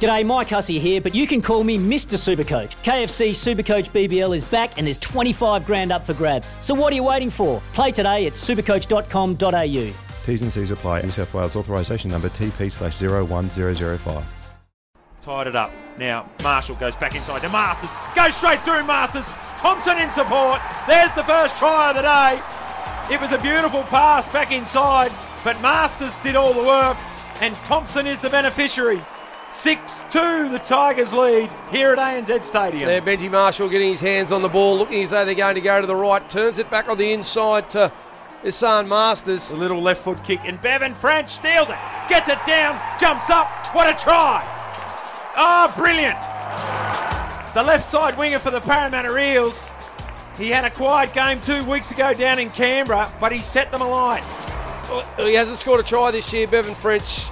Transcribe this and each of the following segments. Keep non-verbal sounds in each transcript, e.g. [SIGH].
G'day, Mike Hussey here, but you can call me Mr. Supercoach. KFC Supercoach BBL is back and there's 25 grand up for grabs. So what are you waiting for? Play today at supercoach.com.au. T's and C's apply. New South Wales authorisation number TP slash 01005. Tied it up. Now Marshall goes back inside to Marsters. Goes straight through Marsters. Thompson in support. There's the first try of the day. It was a beautiful pass back inside, but Marsters did all the work, and Thompson is the beneficiary. 6 2, the Tigers lead here at ANZ Stadium. There, Benji Marshall getting his hands on the ball, looking as though they're going to go to the right, turns it back on the inside to Esan Marsters. A little left foot kick, and Bevan French steals it, gets it down, jumps up. What a try! Oh, brilliant! The left side winger for the Parramatta Eels. He had a quiet game two weeks ago down in Canberra, but he set them alight. He hasn't scored a try this year, Bevan French.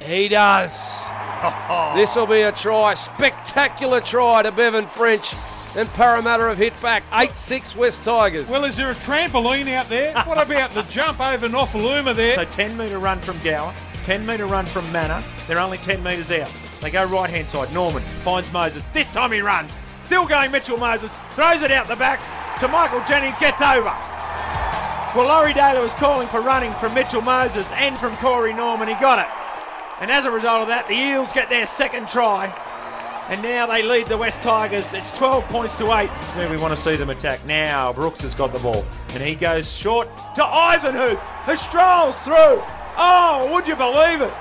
He does. [LAUGHS] This will be a try. Spectacular try to Bevan French. And Parramatta have hit back 8 6 West Tigers. Well, is there a trampoline out there? [LAUGHS] What about the jump over Nofoaluma there? So 10 metre run from Gower, 10 metre run from Mannah. They're only 10 metres out. They go right hand side. Norman finds Moses. This time he runs. Still going Mitchell Moses. Throws it out the back to Michael Jennings. Gets over. Well, Laurie Taylor was calling for running from Mitchell Moses and from Corey Norman. He got it. And as a result of that, the Eels get their second try. And now they lead the West Tigers. It's 12 points to 8. This where we want to see them attack. Now Brooks has got the ball. And he goes short to Eisenhoop, who strolls through. Oh, would you believe it?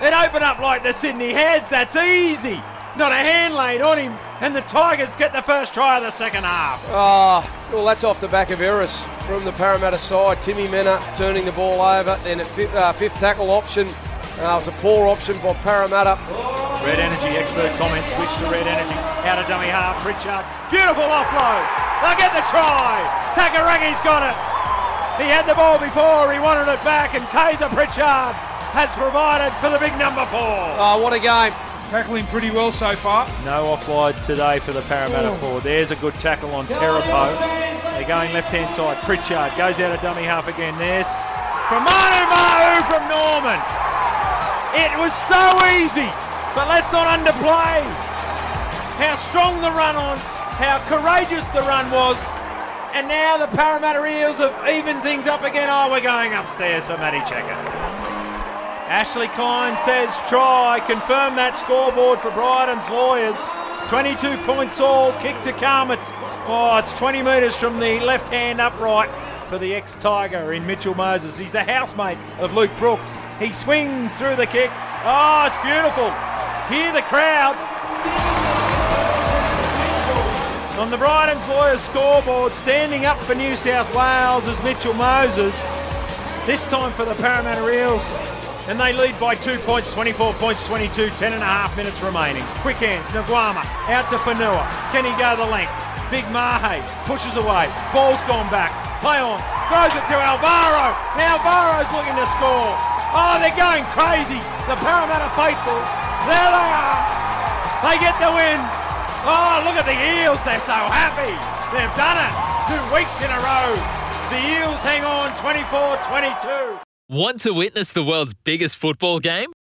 It opened up like the Sydney Heads. That's easy. Not a hand laid on him. And the Tigers get the first try of the second half. Ah, well, that's off the back of Eris from the Parramatta side. Timmy Mannah turning the ball over. Then a fifth, uh, fifth tackle option. It was a poor option for Parramatta. Red Energy expert comments switch to Red Energy. Out of dummy half, Pritchard. Beautiful offload. They'll get the try. Takairangi's got it. He had the ball before, he wanted it back, and Kaysa Pritchard has provided for the big number four. Oh, what a game. Tackling pretty well so far. No offload today for the Parramatta oh. four. There's a good tackle on Terepo. They're going left hand side. Pritchard goes out of dummy half again. There's from Manu Ma'u from Norman. It was so easy, but let's not underplay how strong the run was, how courageous the run was. And now the Parramatta Eels have evened things up again. Oh, we're going upstairs for Matty Checker. Ashley Klein says try. Confirm that scoreboard for Bryden's lawyers. 22 points all. Kick to come. Oh, it's 20 metres from the left hand upright for the ex-Tiger in Mitchell Moses. He's the housemate of Luke Brooks. He swings through the kick. Oh, it's beautiful. Hear the crowd. On the Bryden's Lawyers scoreboard, standing up for New South Wales is Mitchell Moses. This time for the Parramatta Eels. And they lead by two points, 24 points, 22, 10 and a half minutes remaining. Quick hands, Naiqama out to Fonua. Can he go the length? Big Mahe pushes away. Ball's gone back. Play on. Throws it to Alvaro. Alvaro's looking to score. Oh, they're going crazy. The Parramatta faithful. There they are. They get the win. Oh, look at the Eels. They're so happy. They've done it. Two weeks in a row. The Eels hang on 24-22. Want to witness the world's biggest football game?